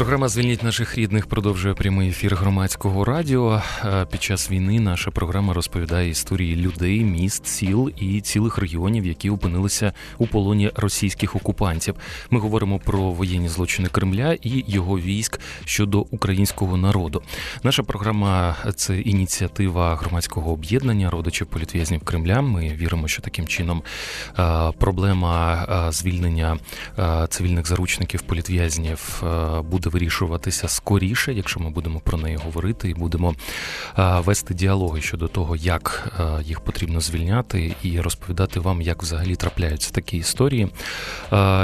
Програма Звільніть наших рідних продовжує прямий ефір громадського радіо. Під час війни наша програма розповідає історії людей, міст, сіл і цілих регіонів, які опинилися у полоні російських окупантів. Ми говоримо про воєнні злочини Кремля і його військ щодо українського народу. Наша програма це ініціатива громадського об'єднання родичів політв'язнів Кремля. Ми віримо, що таким чином проблема звільнення цивільних заручників політв'язнів буде вирішуватися скоріше, якщо ми будемо про неї говорити, і будемо вести діалоги щодо того, як їх потрібно звільняти, і розповідати вам, як взагалі трапляються такі історії.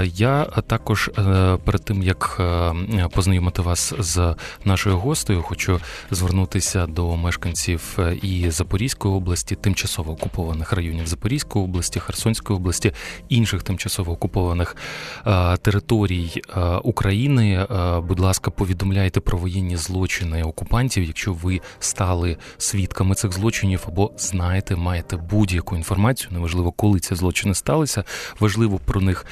Я також е, перед тим як е, познайомити вас з нашою гостею, хочу звернутися до мешканців е, і Запорізької області, тимчасово окупованих районів Запорізької області, Херсонської області, інших тимчасово окупованих територій України будь ласка, повідомляйте про воєнні злочини окупантів, якщо ви стали свідками цих злочинів або знаєте, маєте будь-яку інформацію. Неважливо, коли ці злочини сталися. Важливо про них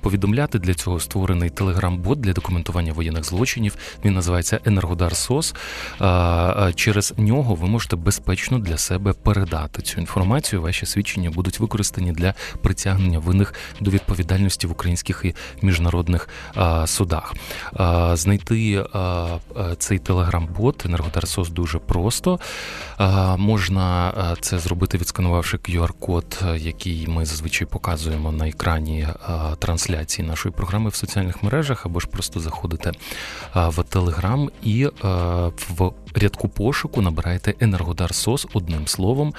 повідомляти. Для цього створений телеграм-бот для документування воєнних злочинів. Він називається Енергодар Сос. Через нього ви можете безпечно для себе передати цю інформацію. Ваші свідчення будуть використані для притягнення винних до відповідальності в українських і міжнародних судах. Знайти цей телеграм-бот енергодарсос дуже просто. Можна це зробити, відсканувавши QR-код, який ми зазвичай показуємо на екрані трансляції нашої програми в соціальних мережах, або ж просто заходите в Телеграм і в рядку пошуку набираєте Енергодар СОС одним словом,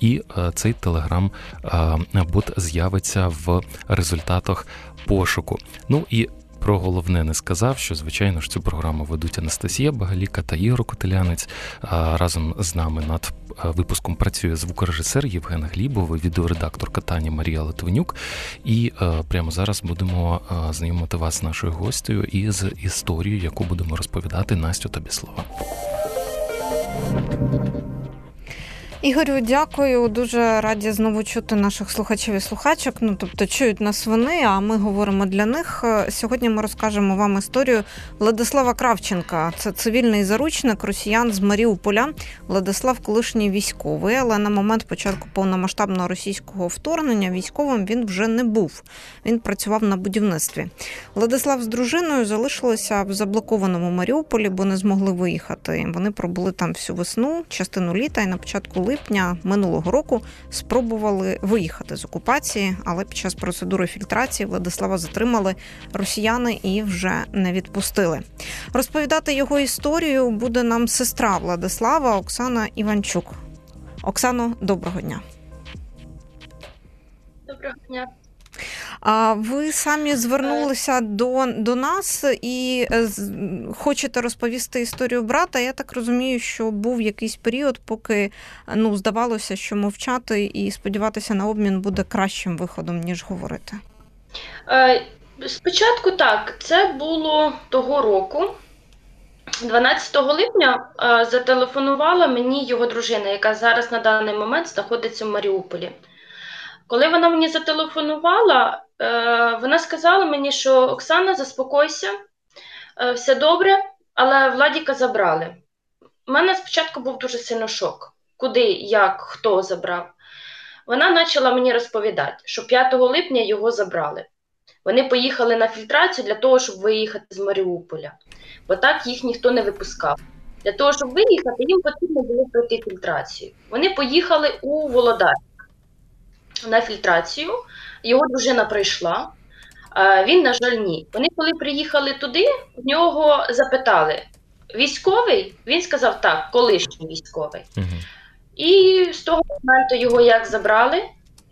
і цей телеграм-бот з'явиться в результатах пошуку. Ну і про головне не сказав, що звичайно ж цю програму ведуть Анастасія Багаліка та Ігор Котелянець. Разом з нами над випуском працює звукорежисер Євген Глібов, відеоредакторка Таня Марія Литвинюк. І прямо зараз будемо знайомити вас з нашою гостею і з історією, яку будемо розповідати Настю тобі слова. Ігорю, дякую. Дуже раді знову чути наших слухачів і слухачок. Ну тобто чують нас вони, а ми говоримо для них. Сьогодні ми розкажемо вам історію Владислава Кравченка. Це цивільний заручник росіян з Маріуполя. Владислав, колишній військовий, але на момент початку повномасштабного російського вторгнення військовим він вже не був. Він працював на будівництві. Владислав з дружиною залишилися в заблокованому Маріуполі, бо не змогли виїхати. Вони пробули там всю весну, частину літа і на початку липня минулого року спробували виїхати з окупації, але під час процедури фільтрації Владислава затримали росіяни і вже не відпустили. Розповідати його історію буде нам сестра Владислава Оксана Іванчук. Оксано, доброго дня. Доброго дня. А ви самі звернулися до до нас і е, хочете розповісти історію брата. Я так розумію, що був якийсь період, поки ну здавалося, що мовчати і сподіватися на обмін буде кращим виходом, ніж говорити. Е, спочатку так, це було того року. 12 липня е, зателефонувала мені його дружина, яка зараз на даний момент знаходиться в Маріуполі. Коли вона мені зателефонувала, вона сказала мені, що Оксана, заспокойся, е, все добре, але Владіка забрали. У мене спочатку був дуже сильно шок. Куди, як, хто забрав. Вона почала мені розповідати, що 5 липня його забрали. Вони поїхали на фільтрацію для того, щоб виїхати з Маріуполя, бо так їх ніхто не випускав. Для того, щоб виїхати, їм потрібно було пройти фільтрацію. Вони поїхали у Володар на фільтрацію. Його дружина прийшла. Він, на жаль, ні. Вони, коли приїхали туди, в нього запитали: військовий? Він сказав так, колишній військовий. Угу. І з того моменту його як забрали,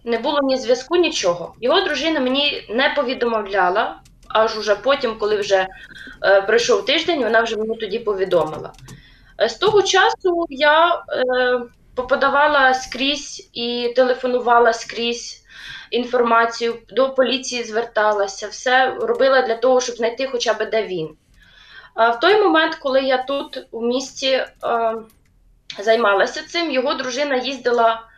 не було ні зв'язку, нічого. Його дружина мені не повідомляла, аж уже потім, коли вже е, пройшов тиждень, вона вже мені тоді повідомила. Е, з того часу я е, поподавала скрізь і телефонувала скрізь інформацію, до поліції зверталася, все робила для того, щоб знайти хоча б де він. В той момент, коли я тут у місті е, займалася цим, його дружина їздила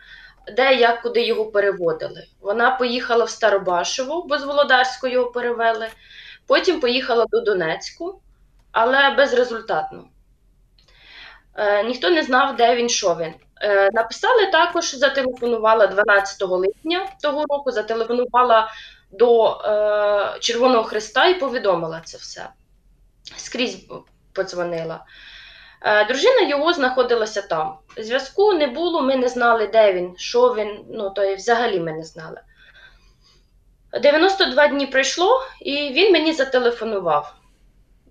де як куди його переводили. Вона поїхала в Старобашево, бо з Володарського його перевели. Потім поїхала до Донецьку, але безрезультатно. Е, Ніхто не знав, де він, що він. Е, Написали також, зателефонувала 12 липня того року, зателефонувала до е, Червоного Христа і повідомила це все. Скрізь подзвонила. Е, Дружина його знаходилася там. Зв'язку не було, ми не знали, де він, що він, ну то і взагалі ми не знали. 92 дні пройшло, і він мені зателефонував.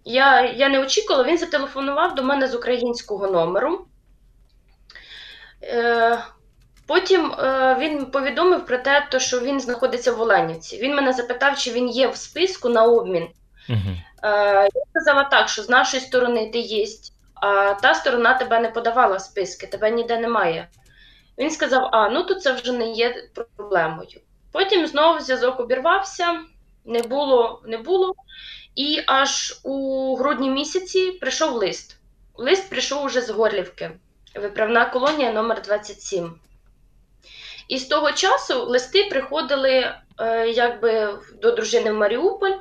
Я, я не очікувала, він зателефонував до мене з українського номеру. Е, Потім е, він повідомив про те, що він знаходиться в Оленівці. Він мене запитав, чи він є в списку на обмін. Угу. Я сказала так, що з нашої сторони ти є, а та сторона тебе не подавала списки, тебе ніде немає. Він сказав: а, ну то це вже не є проблемою. Потім знову зв'язок обірвався, не було, не було. І аж у грудні місяці прийшов лист. Лист прийшов уже з Горлівки, виправна колонія номер 27 І з того часу листи приходили е, якби до дружини в Маріуполь,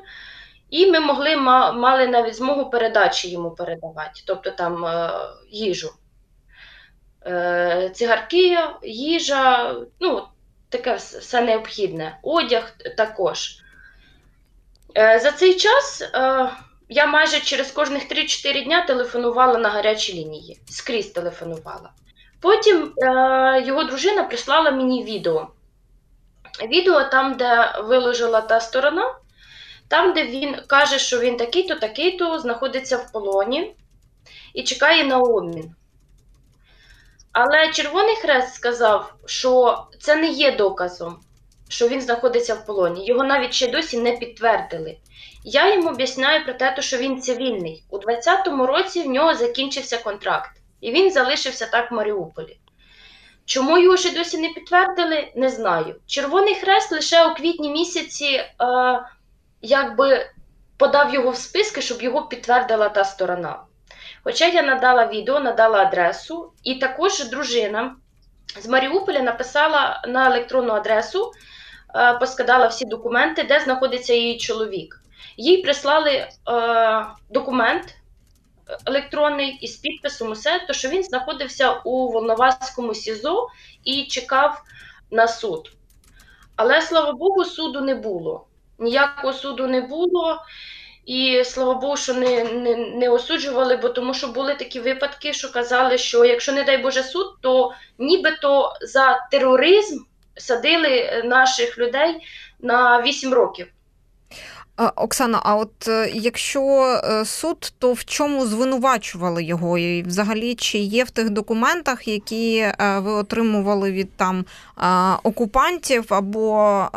і ми могли мали навіть змогу передачі йому передавати, тобто там е, їжу. Е, цигарки, їжа, ну, таке все необхідне, одяг також. За цей час я майже через кожних 3-4 дня телефонувала на гарячі лінії, скрізь телефонувала. Потім е, його дружина прислала мені відео. Відео там, де виложила та сторона, там, де він каже, що він такий-то, такий-то знаходиться в полоні і чекає на обмін. Але Червоний Хрест сказав, що це не є доказом, що він знаходиться в полоні. Його навіть ще досі не підтвердили. Я йому об'ясняю про те, що він цивільний. У 20-му році в нього закінчився контракт, і він залишився так в Маріуполі. Чому його ще досі не підтвердили, не знаю. Червоний Хрест лише у квітні місяці е, якби подав його в списки, щоб його підтвердила та сторона. Хоча я надала відео, надала адресу, і також дружина з Маріуполя написала на електронну адресу, е, поскидала всі документи, де знаходиться її чоловік. Їй прислали е, документ електронний із підписом усе, то що він знаходився у Волноваському СІЗО і чекав на суд. Але слава Богу, суду не було. Ніякого суду не було. І слава Богу, що не не, не осуджували, бо тому що були такі випадки, що казали, що якщо, не дай Боже суд, то нібито за тероризм садили наших людей на 8 років. Оксана, а от е, якщо е, суд, то в чому звинувачували його? І взагалі, чи є в тих документах, які е, ви отримували від там окупантів, або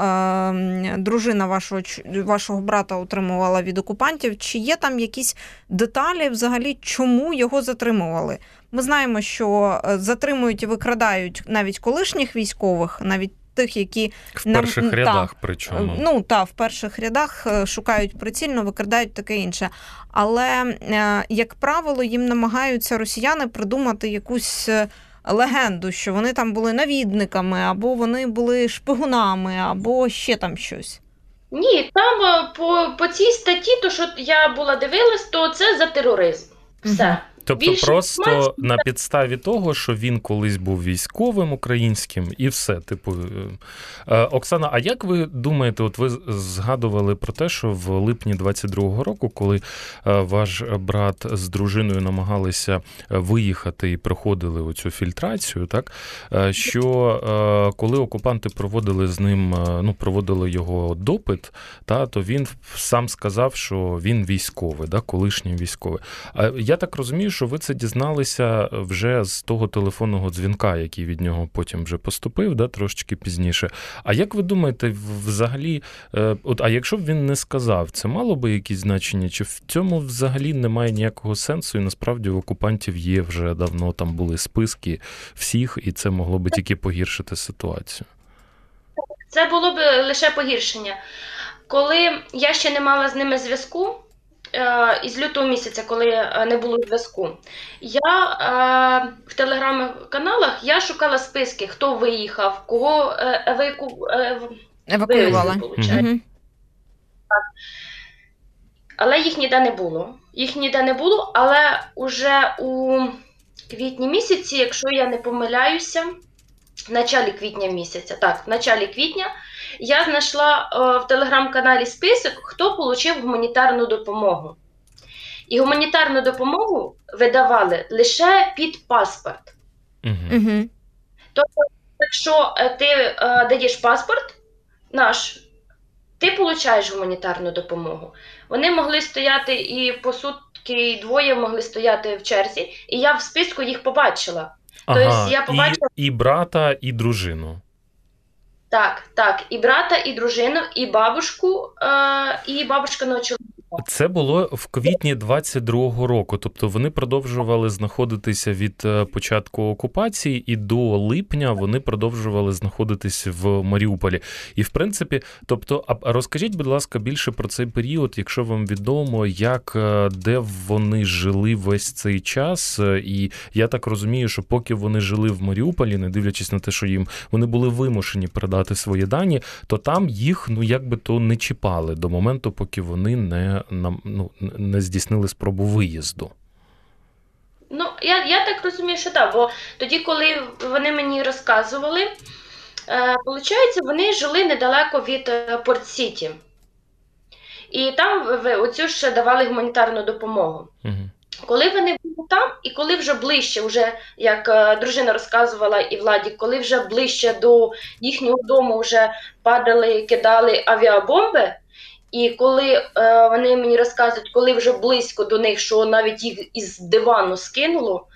дружина вашого вашого брата отримувала від окупантів, чи є там якісь деталі, взагалі, чому його затримували? Ми знаємо, що затримують і викрадають навіть колишніх військових, навіть тих, які в перших нам, рядах, та, причому ну та в перших рядах е, шукають прицільно, викрадають таке інше. Але, е, як правило, їм намагаються росіяни придумати якусь. Е, легенду, що вони там були навідниками, або вони були шпигунами, або ще там щось. Ні, там по по цій статті, то що я була дивилась, то це за тероризм. Все. Тобто, Більше просто інформації. на підставі того, що він колись був військовим українським, і все. Типу, е, е, Оксана, а як ви думаєте, от ви згадували про те, що в липні 22-го року, коли е, ваш брат з дружиною намагалися виїхати і проходили оцю фільтрацію, так що коли окупанти проводили з ним, ну проводили його допит, та то він сам сказав, що він військовий, да, колишній військовий. А я так розумію що ви це дізналися вже з того телефонного дзвінка, який від нього потім вже поступив, да, трошечки пізніше. А як ви думаєте, взагалі, е, от а якщо б він не сказав, це мало би якісь значення? Чи в цьому взагалі немає ніякого сенсу? І насправді в окупантів є вже давно там були списки всіх, і це могло би тільки погіршити ситуацію? Це було б лише погіршення. Коли я ще не мала з ними зв'язку, е, із лютого місяця, коли е, не було зв'язку, я е, в телеграм-каналах я шукала списки, хто виїхав, кого е, еваку... е, Евакуювали. Але їх ніде не було. Їх ніде не було, але уже у квітні місяці, якщо я не помиляюся, в началі квітня місяця, так, в началі квітня, я знайшла е, в телеграм-каналі список, хто отримав гуманітарну допомогу. І гуманітарну допомогу видавали лише під паспорт. Угу. Мгм. Якщо е, ти е, даєш паспорт наш, ти получаєш гуманітарну допомогу. Вони могли стояти і по сутки, і двоє могли стояти в черзі, і я в списку їх побачила. Тобто я побачила- і, і брата, і дружину. Так, так, і брата, і дружину, і бабушку, е, і бабушка чоловіка. Це було в квітні 22-го року. Тобто вони продовжували знаходитися від е, початку окупації, і до липня вони продовжували знаходитись в Маріуполі. І в принципі, тобто, а розкажіть, будь ласка, більше про цей період, якщо вам відомо, як е, де вони жили весь цей час. Е, І я так розумію, що поки вони жили в Маріуполі, не дивлячись на те, що їм вони були вимушені передати свої дані, то там їх ну якби то не чіпали до моменту, поки вони не нам ну не здійснили спробу виїзду. Ну, я, я так розумію, що так, бо тоді, коли вони мені розказували, е, виходить, вони жили недалеко від е, Порт-Сіті. І там оцю ж давали гуманітарну допомогу. Угу. Коли вони були там, і коли вже ближче, вже, як е, дружина розказувала і Владі, коли вже ближче до їхнього дому вже падали, кидали авіабомби, і коли е, вони мені розказують, коли вже близько до них, що навіть їх із дивану скинуло,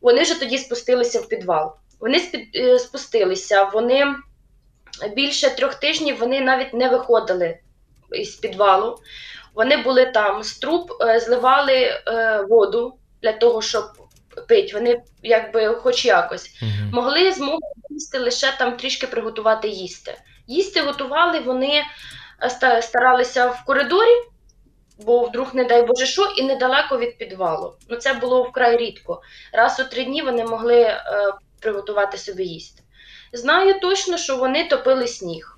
вони вже тоді спустилися в підвал. Вони спід, е, спустилися, вони більше трьох тижнів вони навіть не виходили із підвалу. Вони були там з труб, е, зливали е, воду для того, щоб пити. Вони якби хоч якось Угу. могли змогу їсти лише там трішки приготувати їсти. Їсти готували вони старалися в коридорі, бо вдруг, не дай Боже, що, і недалеко від підвалу. Ну це було вкрай рідко. Раз у три дні вони могли е, приготувати собі їсти. Знаю точно, що вони топили сніг.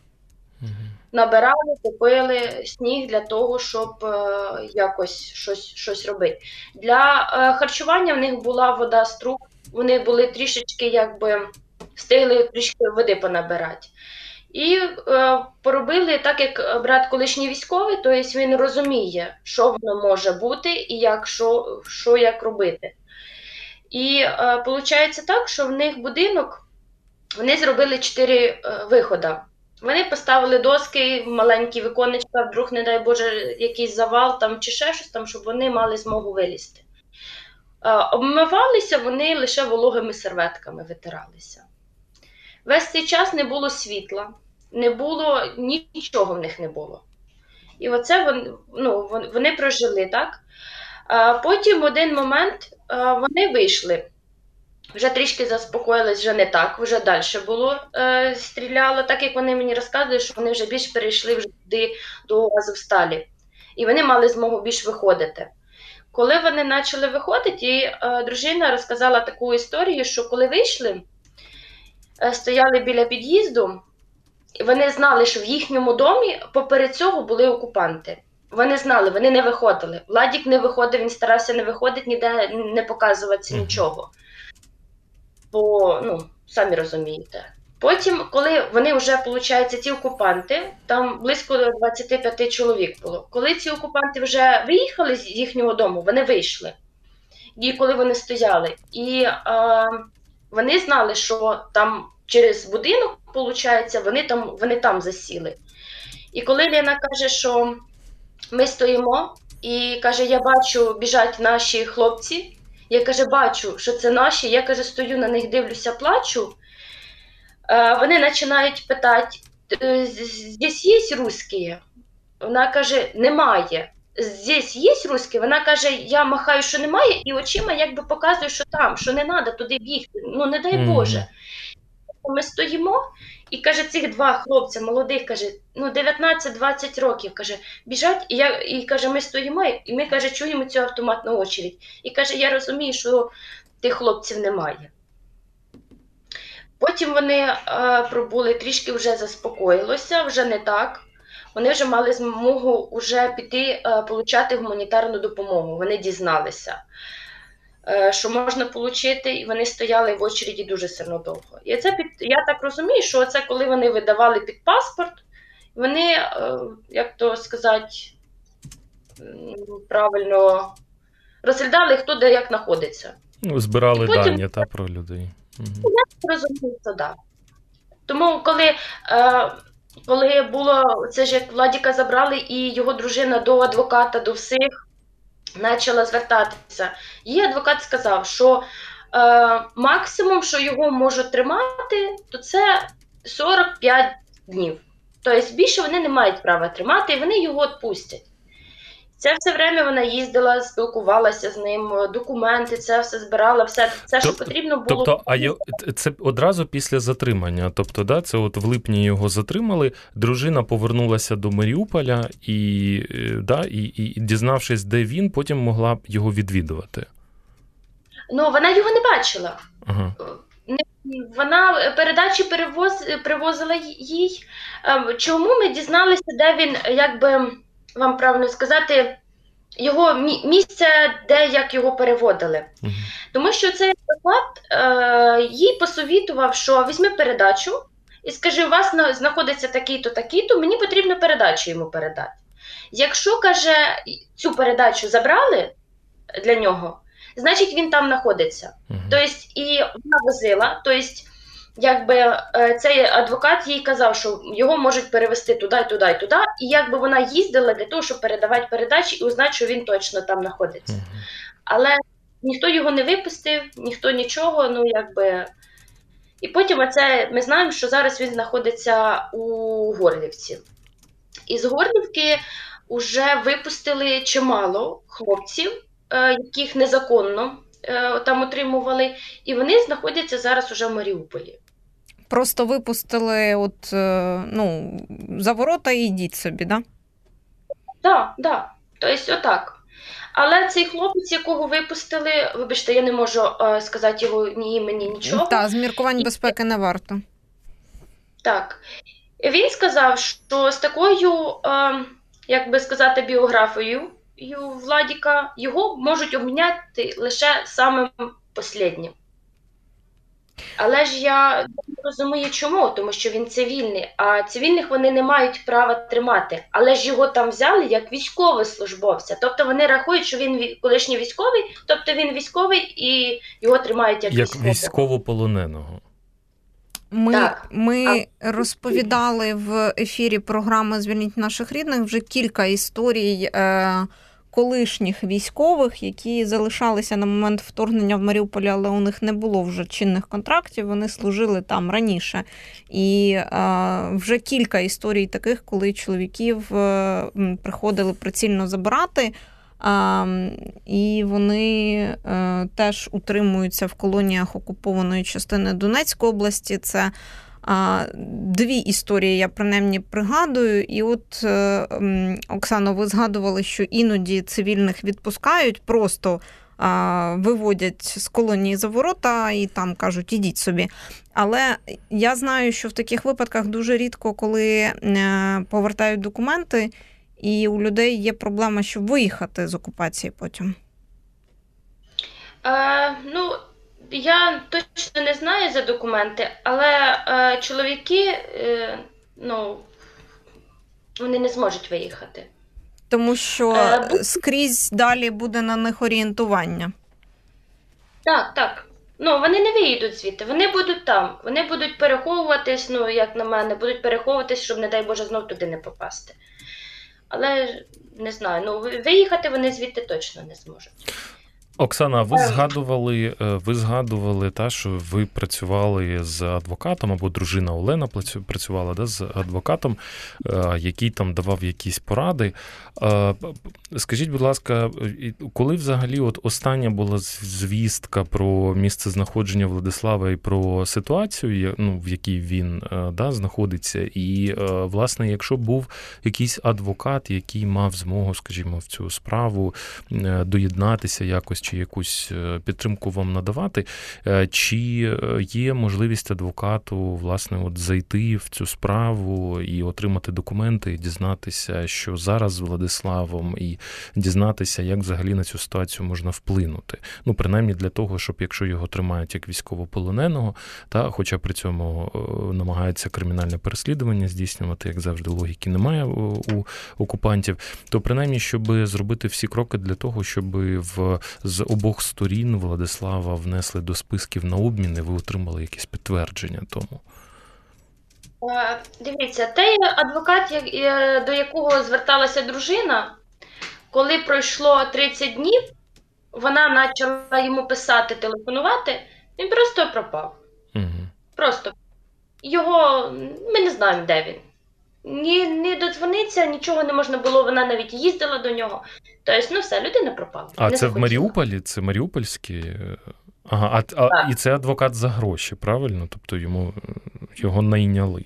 Набирали, топили сніг для того, щоб е, якось щось, щось робити. Для е, харчування в них була вода з труб, вони були трішечки, якби встигли трішки води понабирати. І е, поробили так, як брат колишній військовий, то тобто він розуміє, що воно може бути і як, що, що як робити. І виходить так, що в них будинок вони зробили чотири е, виходи. Вони поставили доски, маленькі віконечка, вдруг, не дай Боже, якийсь завал там чи ще щось там, щоб вони мали змогу вилізти. Е, Обмивалися вони лише вологими серветками витиралися. Весь цей час не було світла, не було нічого в них не було. І оце вони, ну, вони прожили, так? А потім в один момент вони вийшли. Вже трішки заспокоїлись, вже не так, вже далі було е, стріляло, так як вони мені розказували, що вони вже більш перейшли вже до Азовсталі. І вони мали змогу більш виходити. Коли вони почали виходити, і, е, дружина розказала таку історію, що коли вийшли, е, стояли біля під'їзду, вони знали, що в їхньому домі поперед цього були окупанти. Вони знали, вони не виходили. Владік не виходив, він старався не виходити, ніде не показуватися нічого. Бо, ну, самі розумієте. Потім, коли вони вже, виходить, ці окупанти, там близько 25 чоловік було. Коли ці окупанти вже виїхали з їхнього дому, вони вийшли. І коли вони стояли, і а, вони знали, що там через будинок, виходить, вони там, вони там засіли. І коли Лена каже, що ми стоїмо, і каже, я бачу, біжать наші хлопці. Я каже, бачу, що це наші. Я каже, стою на них, дивлюся, плачу. Е, вони починають питати: «Е, здесь є русські? Вона каже, немає. Здесь є русські? Вона каже, я махаю, що немає, і очима якби показую, що там, що не треба туди бігти. Ну, не дай. Боже. Ми стоїмо, І каже, цих два хлопця молодих, каже, ну 19-20 років, каже, біжать, і я і каже, ми стоїмо, і ми каже, чуємо цю автоматну очередь. І каже, я розумію, що тих хлопців немає. Потім вони е, пробули, трішки вже заспокоїлося, вже не так. Вони вже мали змогу вже піти е, получати гуманітарну допомогу. Вони дізналися. Е, що можна отримати, і вони стояли в очереді дуже сильно довго. І це під я так розумію, що це коли вони видавали під паспорт, вони, е, як то сказати, правильно розглядали, хто де як знаходиться. Ну, збирали потім... дані та, про людей. Угу. Я розумію, що так. Тому коли. Е, коли було це ж як Владіка забрали, і його дружина до адвоката, до всіх почала звертатися. Її адвокат сказав, що е, максимум, що його можуть тримати, то це 45 днів. Тобто більше вони не мають права тримати, і вони його відпустять. Це все время вона їздила, спілкувалася з ним, документи, це все збирала, все це, що потрібно було. Тобто, а це одразу після затримання. Тобто, да, це от в липні його затримали. Дружина повернулася до Маріуполя і, е, да, і, і дізнавшись, де він, потім могла б його відвідувати. Ну, вона його не бачила. Ага. Вона передачі перевоз, привозила їй. Ем, чому ми дізналися, де він якби вам правильно сказати, його місце, де як його переводили. Угу. Тому що цей доклад е, їй посовітував, що візьми передачу і скажи, у вас на, знаходиться такий-то, такий-то, мені потрібно передачу йому передати. Якщо, каже, цю передачу забрали для нього, значить він там знаходиться. Угу. Тобто, і вона возила, тобто якби е, цей адвокат їй казав, що його можуть перевести туди, туди і туди, і якби вона їздила для того, щоб передавати передачі і узнати, що він точно там знаходиться. Але ніхто його не випустив, ніхто нічого, ну якби. І потім оце ми знаємо, що зараз він знаходиться у Горлівці. Із Горлівки вже випустили чимало хлопців, е, яких незаконно е, там отримували, і вони знаходяться зараз уже в Маріуполі просто випустили от, е, ну, за ворота і йдіть собі, да? Так, так. Тобто, отак. Але цей хлопець, якого випустили, вибачте, я не можу е, сказати його ні імені, нічого. Так, з міркувань безпеки не варто. Так. Він сказав, що з такою, е, як би сказати, біографією Владіка його можуть обміняти лише самим останнім. Але ж я не розумію, чому, тому що він цивільний, а цивільних вони не мають права тримати. Але ж його там взяли як військовослужбовця. Тобто вони рахують, що він колишній військовий, тобто він військовий і його тримають як, як військовополоненого. Ми так. ми розповідали в ефірі програми Звільніть наших рідних вже кілька історій. Е- колишніх військових, які залишалися на момент вторгнення в Маріуполі, але у них не було вже чинних контрактів. Вони служили там раніше. І а, вже кілька історій таких, коли чоловіків е, приходили прицільно забирати. А, І вони а, е, теж утримуються в колоніях окупованої частини Донецької області. Це Дві історії я принаймні пригадую. І от, е, Оксано, ви згадували, що іноді цивільних відпускають, просто виводять з колонії за ворота і там кажуть, ідіть собі. Але я знаю, що в таких випадках дуже рідко, коли е, повертають документи, і у людей є проблема, щоб виїхати з окупації потім. А, ну, я точно не знаю за документи, але е, чоловіки е, ну, вони не зможуть виїхати. Тому що е, скрізь далі буде на них орієнтування. Так, так. Ну, вони не виїдуть звідти, вони будуть там. Вони будуть переховуватись, ну, як на мене, будуть переховуватись, щоб, не дай Боже, знов туди не попасти. Але не знаю, ну виїхати вони звідти точно не зможуть. Оксана, ви згадували, е, ви згадували та, що ви працювали з адвокатом, або дружина Олена працювала да, з адвокатом, е, який там давав якісь поради. Е, скажіть, будь ласка, коли взагалі от остання була звістка про місце знаходження Владислава і про ситуацію, ну, в якій він да, знаходиться, і, власне, якщо був якийсь адвокат, який мав змогу, скажімо, в цю справу доєднатися якось чи якусь е, підтримку вам надавати, е, чи е, є можливість адвокату власне от зайти в цю справу і отримати документи, і дізнатися, що зараз з Владиславом, і дізнатися, як взагалі на цю ситуацію можна вплинути? Ну, принаймні для того, щоб якщо його тримають як військовополоненого, та хоча при цьому намагається кримінальне переслідування здійснювати, як завжди, логіки немає у окупантів, то принаймні, щоб зробити всі кроки для того, щоб в з обох сторін Владислава внесли до списків на обмін, і ви отримали якесь підтвердження тому. Е, дивіться, той адвокат, до якого зверталася дружина, коли пройшло 30 днів, вона почала йому писати, телефонувати, він просто пропав. Угу. Просто його ми не знаємо, де він. Ні, не додзвониться, нічого не можна було, вона навіть їздила до нього. Тобто, ну все, людина пропала. А це захотіла. в Маріуполі? Це Маріупольські? Е, ага, а, а і це адвокат за гроші, правильно? Тобто йому його найняли.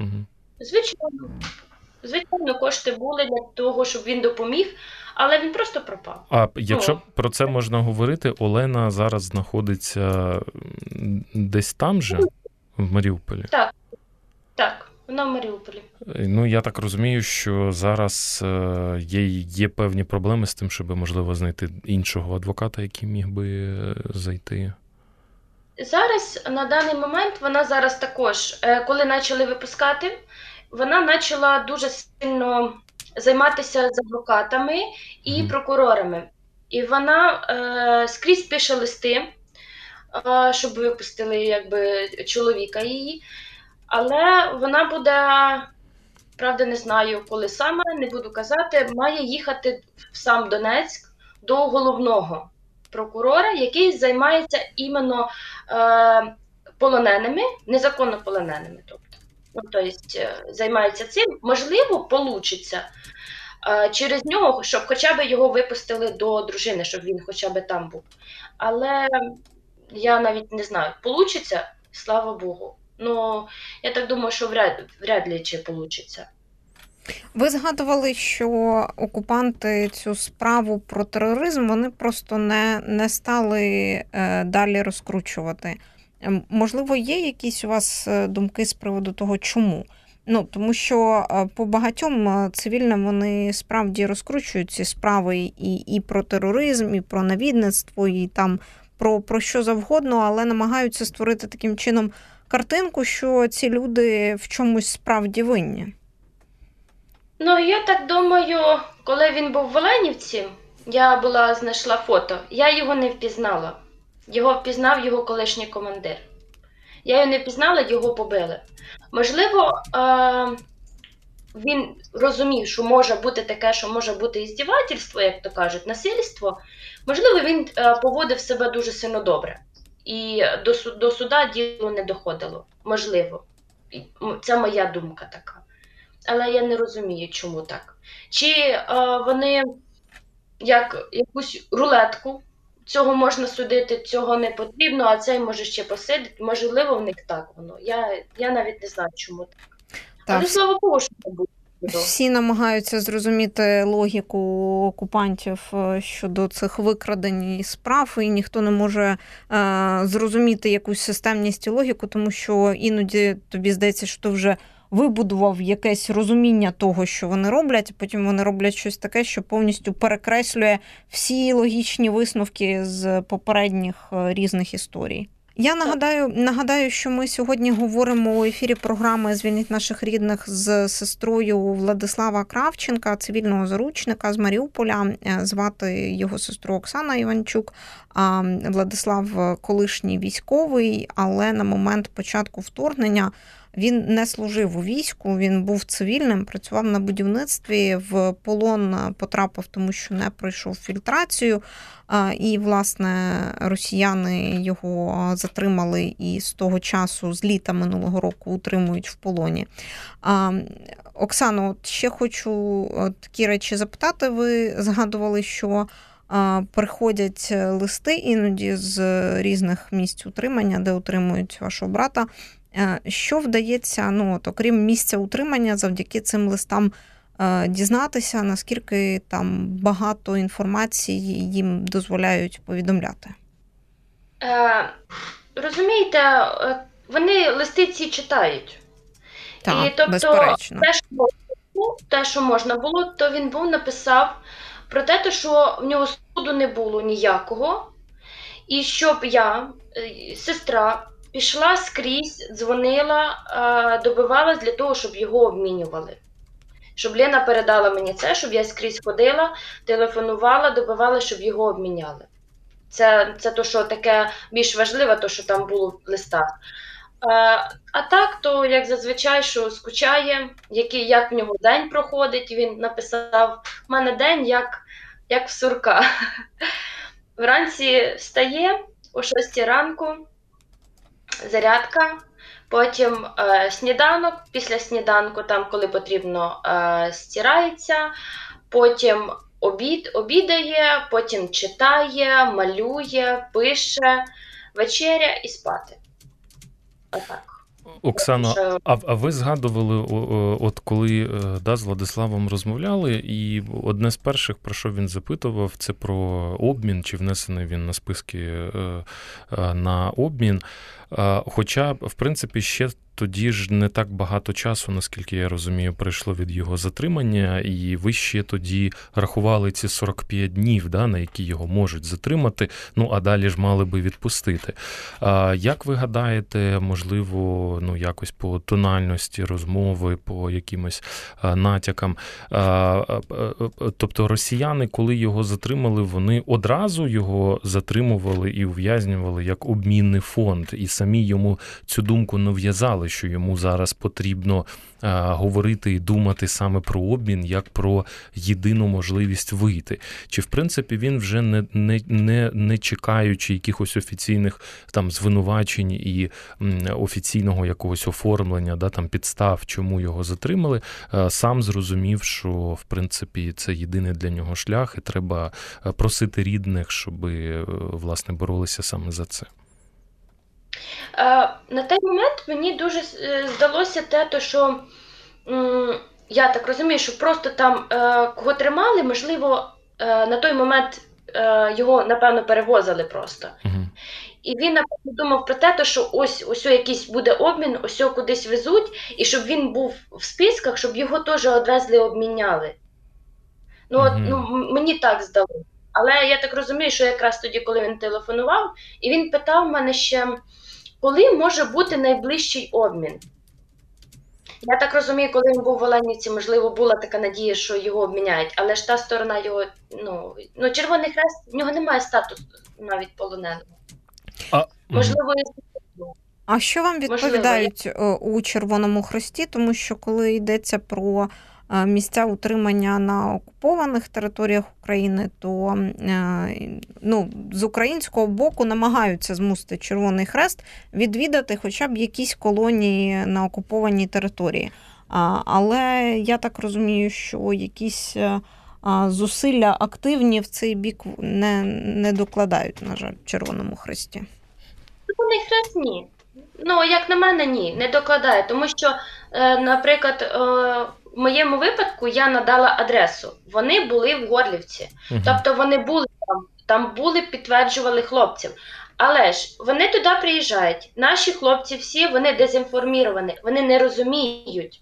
Угу. Звичайно. Звичайно, кошти були для того, щоб він допоміг, але він просто пропав. А якщо. Ну. про це можна говорити, Олена зараз знаходиться десь там же, в Маріуполі? Так. Так. Вона в Маріуполі. Е, ну я так розумію, що зараз е, є є певні проблеми з тим, щоб можливо знайти іншого адвоката, який міг би е, зайти. Зараз на даний момент вона зараз також, коли почали випускати, вона почала дуже сильно займатися з адвокатами і mm. прокурорами. І вона е, скрізь пише листи, е, щоб випустили якби, чоловіка її. Але вона буде, правда, не знаю, коли саме, не буду казати, має їхати в сам Донецьк до головного прокурора, який займається іменно е, полоненими, незаконно полоненими. Тобто, ну, тобто займається цим, можливо, получиться е, через нього, щоб хоча б його випустили до дружини, щоб він хоча б там був. Але я навіть не знаю, получиться, слава Богу. Ну, я так думаю, що вряд, вряд ли чи вийде. Ви згадували, що окупанти цю справу про тероризм вони просто не не стали е, далі розкручувати. Ем, можливо, є якісь у вас е, думки з приводу того, чому? Ну, Тому що е, по багатьом цивільним вони справді розкручують ці справи і і про тероризм, і про навідництво, і там про, про що завгодно, але намагаються створити таким чином картинку, що ці люди в чомусь справді винні? Ну, я так думаю, коли він був в Оленівці, я була знайшла фото, я його не впізнала. Його впізнав його колишній командир. Я його не впізнала, його побили. Можливо, е- він розумів, що може бути таке, що може бути іздівательство, як то кажуть, насильство. Можливо, він е- поводив себе дуже сильно добре і до до суда діло не доходило. Можливо. Це моя думка така. Але я не розумію, чому так. Чи е, вони як якусь рулетку, цього можна судити, цього не потрібно, а цей може ще посидити. Можливо, в них так воно. Я я навіть не знаю, чому так. так. Але слава Богу, що не буде. Всі намагаються зрозуміти логіку окупантів е, щодо цих викрадень справ, і ніхто не може е, зрозуміти якусь системність і логіку, тому що іноді тобі здається, що ти вже вибудував якесь розуміння того, що вони роблять, а потім вони роблять щось таке, що повністю перекреслює всі логічні висновки з попередніх е, різних історій. Я нагадаю, нагадаю, що ми сьогодні говоримо у ефірі програми Звільніть наших рідних з сестрою Владислава Кравченка, цивільного заручника з Маріуполя. Е, звати його сестру Оксана Іванчук. А Владислав колишній військовий, але на момент початку вторгнення Він не служив у війську, він був цивільним, працював на будівництві, в полон потрапив, тому що не пройшов фільтрацію. І, власне, росіяни його затримали і з того часу, з літа минулого року, утримують в полоні. Оксано, от ще хочу такі речі запитати. Ви згадували, що приходять листи іноді з різних місць утримання, де утримують вашого брата. Що вдається, ну от, окрім місця утримання, завдяки цим листам дізнатися, наскільки там багато інформації їм дозволяють повідомляти? Е, Розумієте, е, вони листи ці читають. Так, І тобто, безперечно. те, що те, що можна було, то він був написав про те, що в нього суду не було ніякого, і щоб я, е, сестра, пішла скрізь, дзвонила, добивалась для того, щоб його обмінювали. Щоб Лена передала мені це, щоб я скрізь ходила, телефонувала, добивала, щоб його обміняли. Це це то, що таке більш важливе, то, що там було в листах. А а так, то як зазвичай, що скучає, який, як в нього день проходить, він написав: у мене день як як в сурка. Вранці встає о 6 ранку, зарядка, потім е, сніданок, після сніданку, там, коли потрібно, е, стирається, потім обід, обідає, потім читає, малює, пише, вечеря і спати. Отак. Оксана, а а ви згадували, от коли е, да, з Владиславом розмовляли, і одне з перших, про що він запитував, це про обмін, чи внесений він на списки е, е, на обмін. Хоча, в принципі, ще тоді ж не так багато часу, наскільки я розумію, пройшло від його затримання, і ви ще тоді рахували ці 45 днів, да, на які його можуть затримати. Ну а далі ж мали би відпустити. А Як ви гадаєте, можливо, ну якось по тональності розмови, по якимось натякам? Тобто росіяни, коли його затримали, вони одразу його затримували і ув'язнювали як обмінний фонд, і самі йому цю думку нав'язали що йому зараз потрібно говорити і думати саме про обмін, як про єдину можливість вийти. Чи в принципі він вже не не, не, не чекаючи якихось офіційних там звинувачень і офіційного якогось оформлення, да там підстав, чому його затримали, сам зрозумів, що в принципі це єдиний для нього шлях, і треба просити рідних, щоб власне боролися саме за це. Е, на той момент мені дуже е, здалося те, то, що я так розумію, що просто там е, кого тримали, можливо, на той момент його, напевно, перевозили просто. І він напевно думав про те, що ось ось якийсь буде обмін, ось кудись везуть, і щоб він був в списках, щоб його теж одвезли, обміняли. Ну, от, ну мені так здалося. Але я так розумію, що якраз тоді, коли він телефонував, і він питав мене ще. Коли може бути найближчий обмін? Я так розумію, коли він був в Оленівці, можливо, була така надія, що його обміняють, але ж та сторона його, ну, ну Червоний Хрест, в нього немає статусу навіть полоненого. А, Можливо, а що вам відповідають Можливо, у Червоному Хресті? Тому що коли йдеться про Е, місця утримання на окупованих територіях України, то е, ну, з українського боку намагаються змусити Червоний Хрест відвідати хоча б якісь колонії на окупованій території. Але я так розумію, що якісь е, зусилля активні в цей бік не не докладають, на жаль, Червоному Хресті. Червоний хрест ні. Ну, як на мене, ні, не докладає, тому що, наприклад, в моєму випадку я надала адресу. Вони були в Горлівці. Угу. Тобто вони були там, там були, підтверджували хлопців. Але ж вони туди приїжджають. Наші хлопці всі вони дезінформовані, вони не розуміють.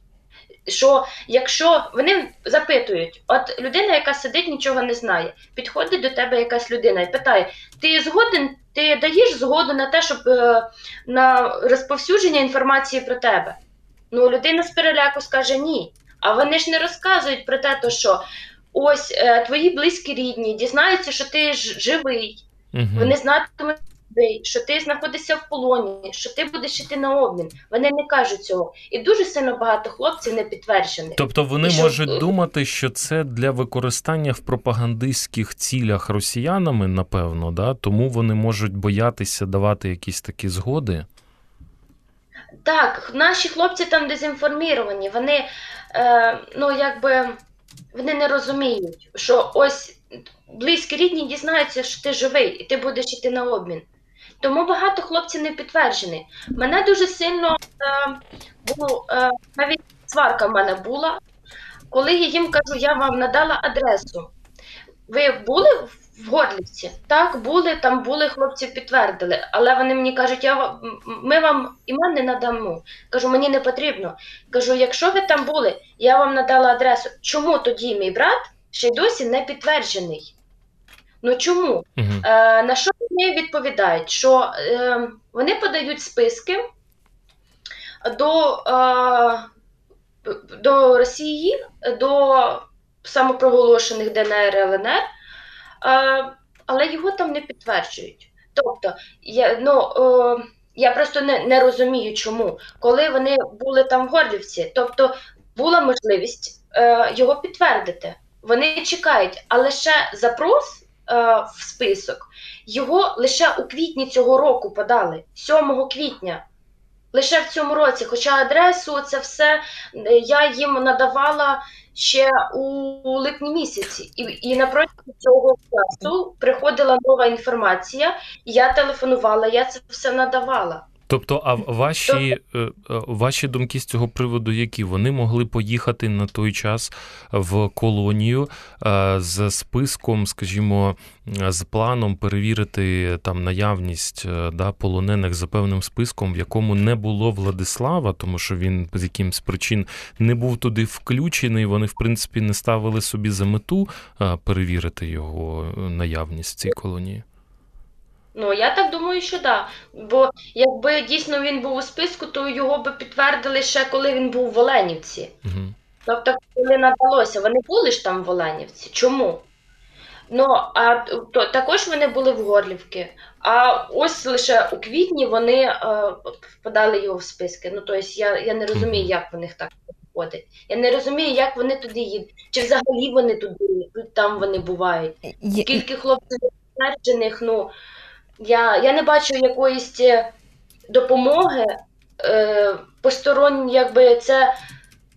Що якщо вони запитують, от людина, яка сидить, нічого не знає, підходить до тебе якась людина і питає: ти згоден, ти даєш згоду на те, щоб е, на розповсюдження інформації про тебе? Ну, людина з переляку скаже ні. А вони ж не розказують про те, то що ось е, твої близькі рідні дізнаються, що ти ж живий. Угу. Вони знатимуть що ти знаходишся в полоні, що ти будеш йти на обмін. Вони не кажуть цього. І дуже сильно багато хлопців не підтверджених. Тобто вони що- можуть думати, що це для використання в пропагандистських цілях росіянами, напевно, да? тому вони можуть боятися давати якісь такі згоди. Так, наші хлопці там дезінформіровані. Вони е, ну якби вони не розуміють, що ось близькі рідні дізнаються, що ти живий, і ти будеш йти на обмін. Тому багато хлопців не підтверджені. Мене дуже сильно е, було, е, навіть сварка в мене була, коли я їм кажу, я вам надала адресу. Ви були в Горлівці? Так, були, там були, хлопці підтвердили, але вони мені кажуть, я ми вам імен не надамо. Кажу, мені не потрібно. Кажу, якщо ви там були, я вам надала адресу. Чому тоді мій брат ще й досі не підтверджений? Ну чому? Угу. Е, на що вони відповідають? Що е, вони подають списки до, е, до Росії, до самопроголошених ДНР ЛНР, але його там не підтверджують. Тобто, я, ну, я просто не, не розумію, чому. Коли вони були там в Горлівці, тобто була можливість е, його підтвердити. Вони чекають, але ще запрос е, в список його лише у квітні цього року подали, 7 квітня. Лише в цьому році. Хоча адресу, це все е, я їм надавала ще у липні місяці. І, і напроти цього часу приходила нова інформація, я телефонувала, я це все надавала. Тобто, а ваші, е, е, ваші думки з цього приводу, які вони могли поїхати на той час в колонію е, з списком, скажімо, з планом перевірити там наявність да, полонених за певним списком, в якому не було Владислава, тому що він з якимсь причин не був туди включений. Вони, в принципі, не ставили собі за мету перевірити його наявність в цій колонії. Ну, я так думаю, що так. Бо якби дійсно він був у списку, то його би підтвердили ще коли він був в Оленівці. Угу. Тобто, коли надалося, вони були ж там в Оленівці. Чому? Ну, а то, також вони були в Горлівці. А ось лише у квітні вони е, подали його в списки. Ну, тобто, я, я не розумію, як в них так виходить. Я не розумію, як вони туди їдуть. Чи взагалі вони туди, там вони бувають. Скільки хлопців ну я, я не бачу якоїсь е, допомоги е, посторонній, якби це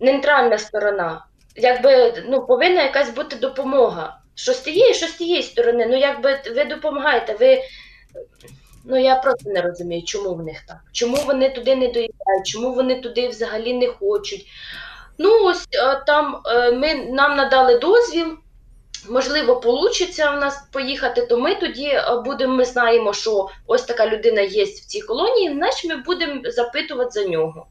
нейтральна сторона. Якби ну, повинна якась бути допомога. Що з тієї, що з тієї сторони. Ну, якби ви допомагаєте, ви. Ну, я просто не розумію, чому в них так. Чому вони туди не доїдають, чому вони туди взагалі не хочуть. Ну, ось е, там е, ми, нам надали дозвіл, можливо, получиться в нас поїхати, то ми тоді е, будемо, ми знаємо, що ось така людина є в цій колонії, значить ми будемо запитувати за нього.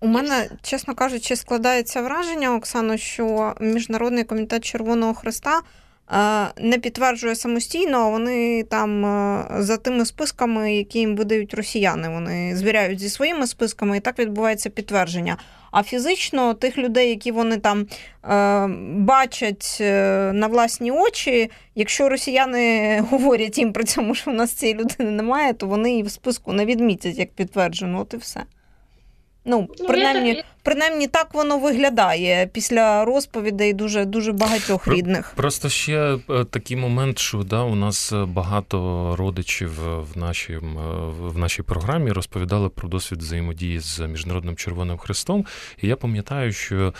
У мене, чесно кажучи, складається враження, Оксано, що Міжнародний комітет Червоного Христа е, не підтверджує самостійно, а вони там е, за тими списками, які їм видають росіяни. Вони звіряють зі своїми списками, і так відбувається підтвердження. А фізично тих людей, які вони там е, бачать е, на власні очі, якщо росіяни говорять їм про цьому, що в нас цієї людини немає, то вони її в списку не відмітять як підтверджено. От і все. Ну, Ну, принаймні, принаймні так воно виглядає після розповідей дуже дуже багатьох рідних. Просто ще е, такий момент, що да, у нас е, багато родичів е, в нашій, в нашій програмі розповідали про досвід взаємодії з Міжнародним Червоним Хрестом. І я пам'ятаю, що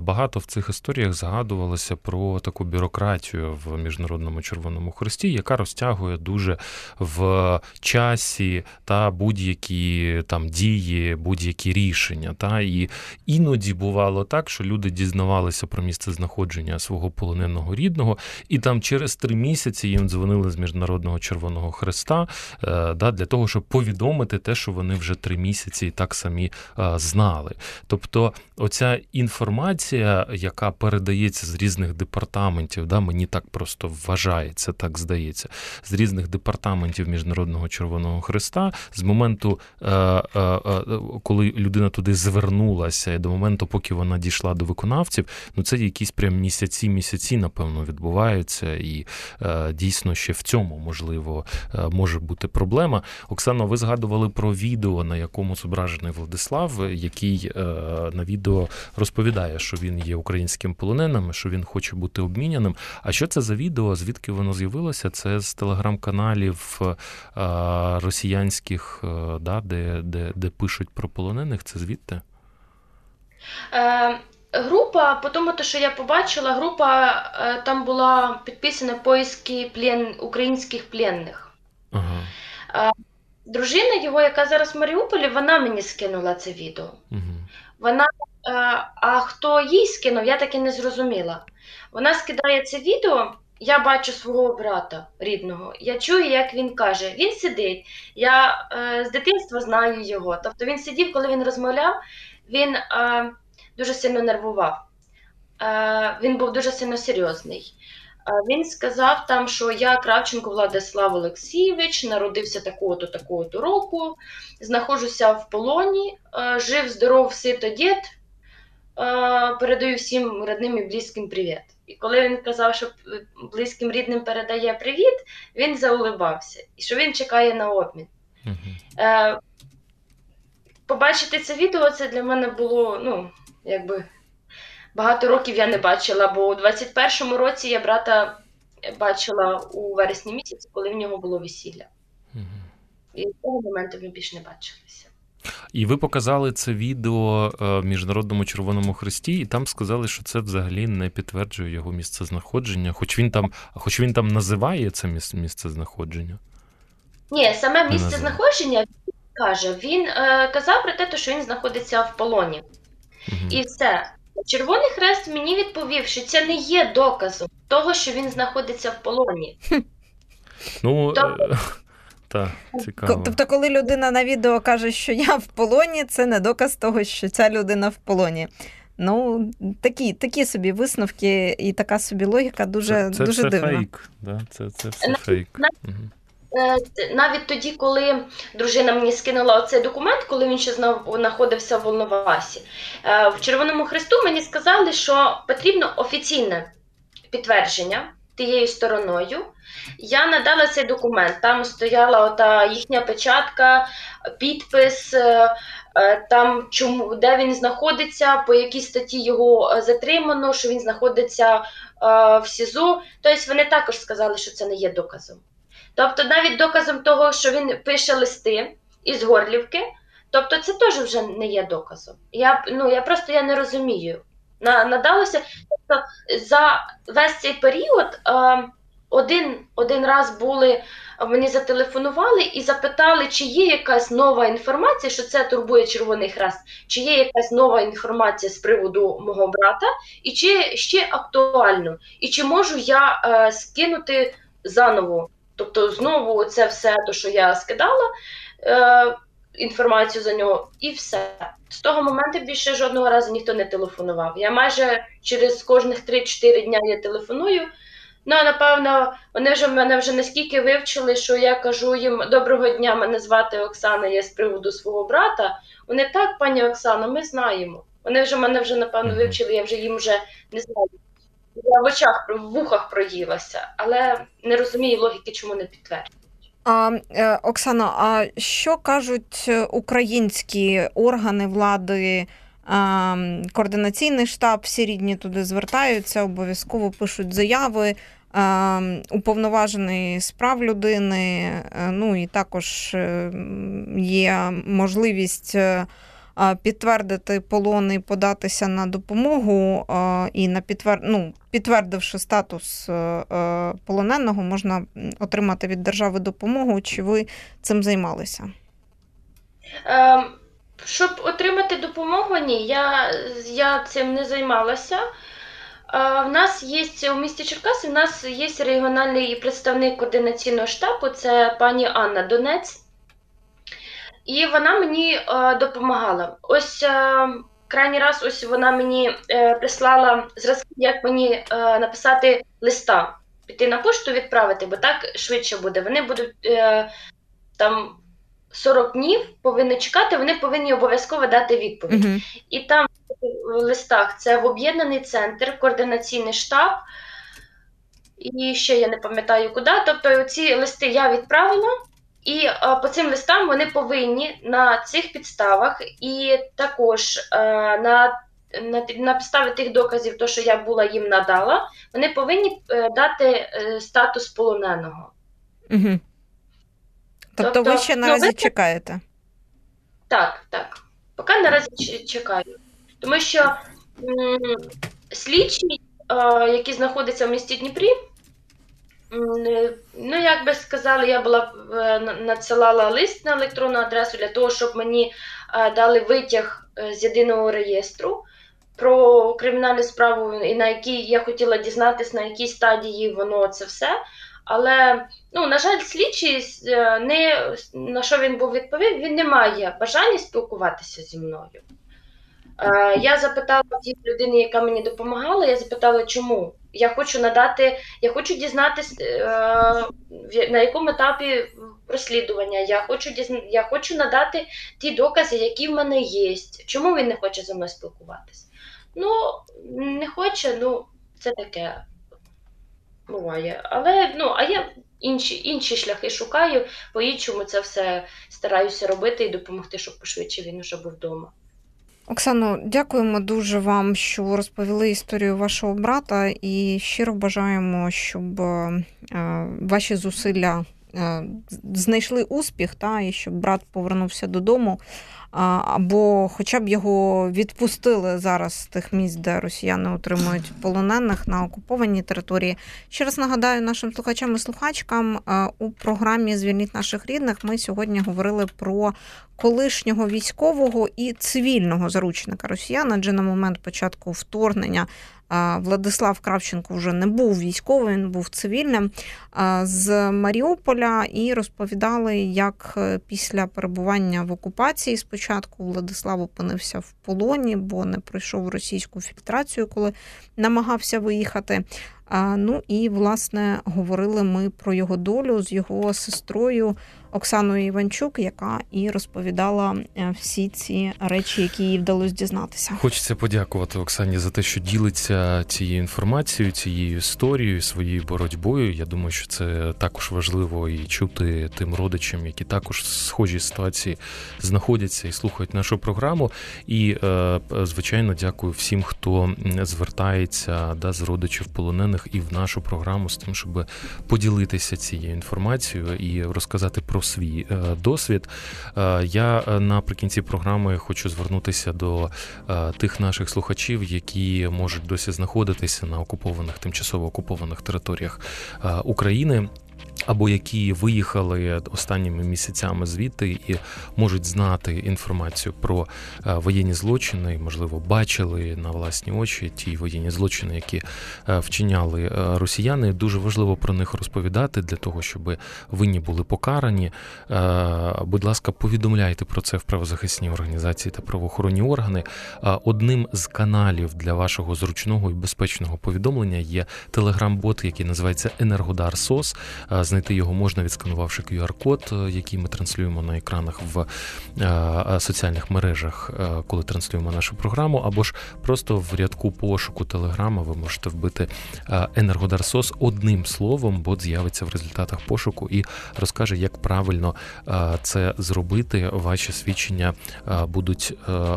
багато в цих історіях згадувалося про таку бюрократію в Міжнародному Червоному Хресті, яка розтягує дуже в часі та будь-які там дії, будь-які рішення. Та і іноді бувало так, що люди дізнавалися про місце знаходження свого полоненого рідного, і там через три місяці їм дзвонили з Міжнародного Червоного Хреста е, да, для того, щоб повідомити те, що вони вже три місяці і так самі е, знали. Тобто, оця інформація, яка передається з різних департаментів, да, мені так просто вважається, так здається, з різних департаментів Міжнародного Червоного Хреста з моменту, е, коли людина туди звернулася відбувалася, до моменту, поки вона дійшла до виконавців, ну це якісь прям місяці, місяці, напевно, відбуваються, і е, дійсно ще в цьому можливо е, може бути проблема. Оксана, ви згадували про відео, на якому зображений Владислав, який е, на відео розповідає, що він є українським полоненим, що він хоче бути обміняним. А що це за відео? Звідки воно з'явилося? Це з телеграм-каналів росіянських, да, де, де, де пишуть про полонених. Це звідти? Е, Група, по тому, що я побачила, група е, там була підписана поиски плен, українських пленних. Ага. Е, дружина його, яка зараз в Маріуполі, вона мені скинула це відео. Угу. Вона, е, а хто їй скинув, я так і не зрозуміла. Вона скидає це відео. Я бачу свого брата рідного. Я чую, як він каже. Він сидить. Я е, з дитинства знаю його. Тобто він сидів, коли він розмовляв, він е, дуже сильно нервував. Е, він був дуже сильно серйозний. Е, він сказав там, що я Кравченко Владислав Олексійович, народився такого-то, такого-то року, знаходжуся в полоні, е, жив, здоров, сито дід. Е, передаю всім родним і близьким привіт. І коли він казав, що близьким рідним передає привіт, він заулибався і що він чекає на обмін. Угу. Е, побачити це відео це для мене було, ну, якби багато років я не бачила, бо у 21-му році я брата бачила у вересні місяці, коли в нього було весілля. Угу. І з того моменту ми більше не бачилися. І ви показали це відео Міжнародному Червоному Хресті, і там сказали, що це взагалі не підтверджує його місцезнаходження, хоч він там, хоч він там називає це місцезнаходження. Ні, саме місце знаходження каже, він е, казав про те, що він знаходиться в полоні. Угу. І все. Червоний хрест мені відповів, що це не є доказом того, що він знаходиться в полоні. Ну, Тобто- та, цікаво. Тобто, коли людина на відео каже, що я в полоні, це не доказ того, що ця людина в полоні. Ну, такі такі собі висновки і така собі логіка дуже це, це дуже все дивна. фейк. Да? Це, це все фейк. на- Угу. Е, Навіть тоді, коли дружина мені скинула цей документ, коли він ще знаходився в Волновасі, е, в Червоному Хресту мені сказали, що потрібно офіційне підтвердження тією стороною. Я надала цей документ. Там стояла ота їхня печатка, підпис, е, там чому де він знаходиться, по якій статті його затримано, що він знаходиться в СІЗО. Тобто вони також сказали, що це не є доказом. Тобто, навіть доказом того, що він пише листи із Горлівки, тобто це теж вже не є доказом. Я ну я просто я не розумію. На, надалося тобто, за весь цей період е, один, один раз були. Мені зателефонували і запитали, чи є якась нова інформація, що це турбує Червоний Хрест, чи є якась нова інформація з приводу мого брата, і чи ще актуально, і чи можу я е, скинути заново. Тобто, знову це все, то, що я скидала, е, інформацію за нього, і все. З того моменту більше жодного разу ніхто не телефонував. Я майже через кожних 3-4 дня я телефоную. Ну, напевно, вони вже мене вже наскільки вивчили, що я кажу їм доброго дня, мене звати Оксана, я з приводу свого брата. Вони так, пані Оксано, ми знаємо. Вони вже мене вже, напевно, вивчили, я вже їм вже не знаю. Я в очах, в вухах проїлася, але не розумію логіки, чому не підтверджую. А, е, Оксано, а що кажуть українські органи влади, координаційний штаб, всі рідні туди звертаються, обов'язково пишуть заяви. Уповноважений з прав людини, е, ну і також е, є можливість підтвердити полон і податися на допомогу, і на підтвер... ну, підтвердивши статус е, е, полоненого, можна отримати від держави допомогу. Чи ви цим займалися? Ем, щоб отримати допомогу, ні, я, я цим не займалася. Е, в нас є у місті Черкаси, в нас є регіональний представник координаційного штабу, це пані Анна Донець. І вона мені е, допомагала. Ось е, крайній раз ось вона мені е, прислала зразки, як мені е, написати листа, піти на пошту відправити, бо так швидше буде. Вони будуть е, там 40 днів повинні чекати, вони повинні обов'язково дати відповідь. Угу. І там в листах це в об'єднаний центр, координаційний штаб. І ще я не пам'ятаю куди. Тобто ці листи я відправила, і а, по цим листам вони повинні на цих підставах, і також а, на на, на підставі тих доказів, то, що я була їм надала, вони повинні е, дати е, статус полоненого. Угу. Тобто, тобто ви ще наразі ну, ви... чекаєте? Так, так. Поки наразі чекаю. Тому що м, слідчі, е, які знаходяться в місті Дніпрі, Ну, як би сказали, я була е, надсилала лист на електронну адресу для того, щоб мені е, дали витяг е, з єдиного реєстру про кримінальну справу, і на якій я хотіла дізнатися, на якій стадії воно це все. Але, ну, на жаль, слідчий не на що він був відповів, він не має бажання спілкуватися зі мною. Я запитала тій людини, яка мені допомагала, я запитала, чому. Я хочу надати, я хочу дізнатися, е, на якому етапі розслідування. Я хочу дізна, я хочу надати ті докази, які в мене є. Чому він не хоче зі мною спілкуватися? Ну, не хоче, ну, це таке буває. Але ну, а я інші інші шляхи шукаю, по-іншому це все стараюся робити і допомогти, щоб пошвидше він уже був вдома. Оксано, дякуємо дуже вам, що розповіли історію вашого брата, і щиро бажаємо, щоб е, ваші зусилля знайшли успіх, та, і щоб брат повернувся додому або хоча б його відпустили зараз з тих місць, де росіяни отримують полонених на окупованій території. Ще раз нагадаю нашим слухачам і слухачкам у програмі Звільніть наших рідних ми сьогодні говорили про колишнього військового і цивільного заручника росіян, адже на момент початку вторгнення Владислав Кравченко вже не був військовим, він був цивільним з Маріуполя і розповідали, як е, після перебування в окупації спочатку Владислав опинився в полоні, бо не пройшов російську фільтрацію, коли намагався виїхати. Ну і власне говорили ми про його долю з його сестрою Оксаною Іванчук, яка і розповідала е, всі ці речі, які їй вдалося дізнатися. Хочеться подякувати Оксані за те, що ділиться цією інформацією, цією історією, своєю боротьбою. Я думаю, що це також важливо і чути тим родичам, які також в схожій ситуації знаходяться і слухають нашу програму. І е, звичайно, дякую всім, хто звертається да, з родичів полонених і в нашу програму з тим, щоб поділитися цією інформацією і розказати про свій е, досвід. Е, я е, наприкінці програми хочу звернутися до тих наших слухачів, які можуть досі знаходитися на окупованих тимчасово окупованих територіях України або які виїхали останніми місяцями звідти і можуть знати інформацію про е, воєнні злочини, можливо, бачили на власні очі ті воєнні злочини, які е, вчиняли е, росіяни. Дуже важливо про них розповідати для того, щоб винні були покарані. Будь ласка, повідомляйте про це в правозахисній організації та правоохоронні органи. Одним з каналів для вашого зручного і безпечного повідомлення є телеграм-бот, який називається Енергодар Сос. Знайти його можна, відсканувавши QR-код, е, який ми транслюємо на екранах в е, е, соціальних мережах, коли транслюємо нашу програму, або ж просто в рядку пошуку Телеграма ви можете вбити Енергодарсос одним словом, бот з'явиться в результатах пошуку і розкаже, як правильно це зробити. Ваші свідчення будуть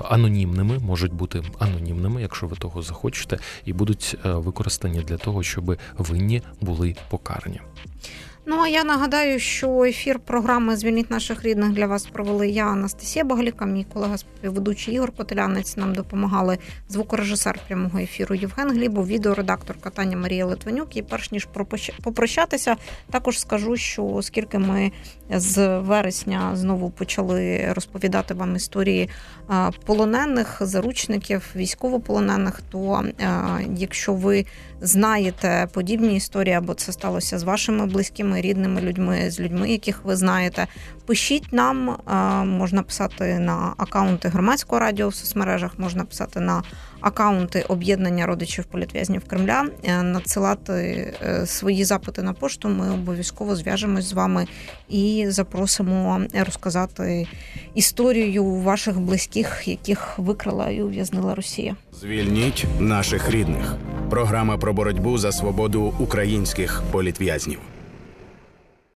анонімними, можуть бути анонімними, якщо ви того захочете, і будуть використані для того, щоб винні були покарані. Ну а я нагадаю, що ефір програми Звільніть наших рідних для вас провели я, Анастасія Багаліка, мій колега співведучий Ігор Котелянець. Нам допомагали звукорежисер прямого ефіру Євген Глібов, відеоредактор Таня Марія Литванюк. І перш ніж попрощатися, також скажу, що оскільки ми з вересня знову почали розповідати вам історії полонених, заручників, військовополонених, то якщо ви знаєте подібні історії або це сталося з вашими близькими рідними людьми, з людьми, яких ви знаєте. Пишіть нам, можна писати на акаунти громадського радіо в соцмережах, можна писати на акаунти об'єднання родичів політв'язнів Кремля, е, надсилати е, свої запити на пошту. Ми обов'язково зв'яжемось з вами і запросимо розказати історію ваших близьких, яких викрала і ув'язнила Росія. Звільніть наших рідних. Програма про боротьбу за свободу українських політв'язнів.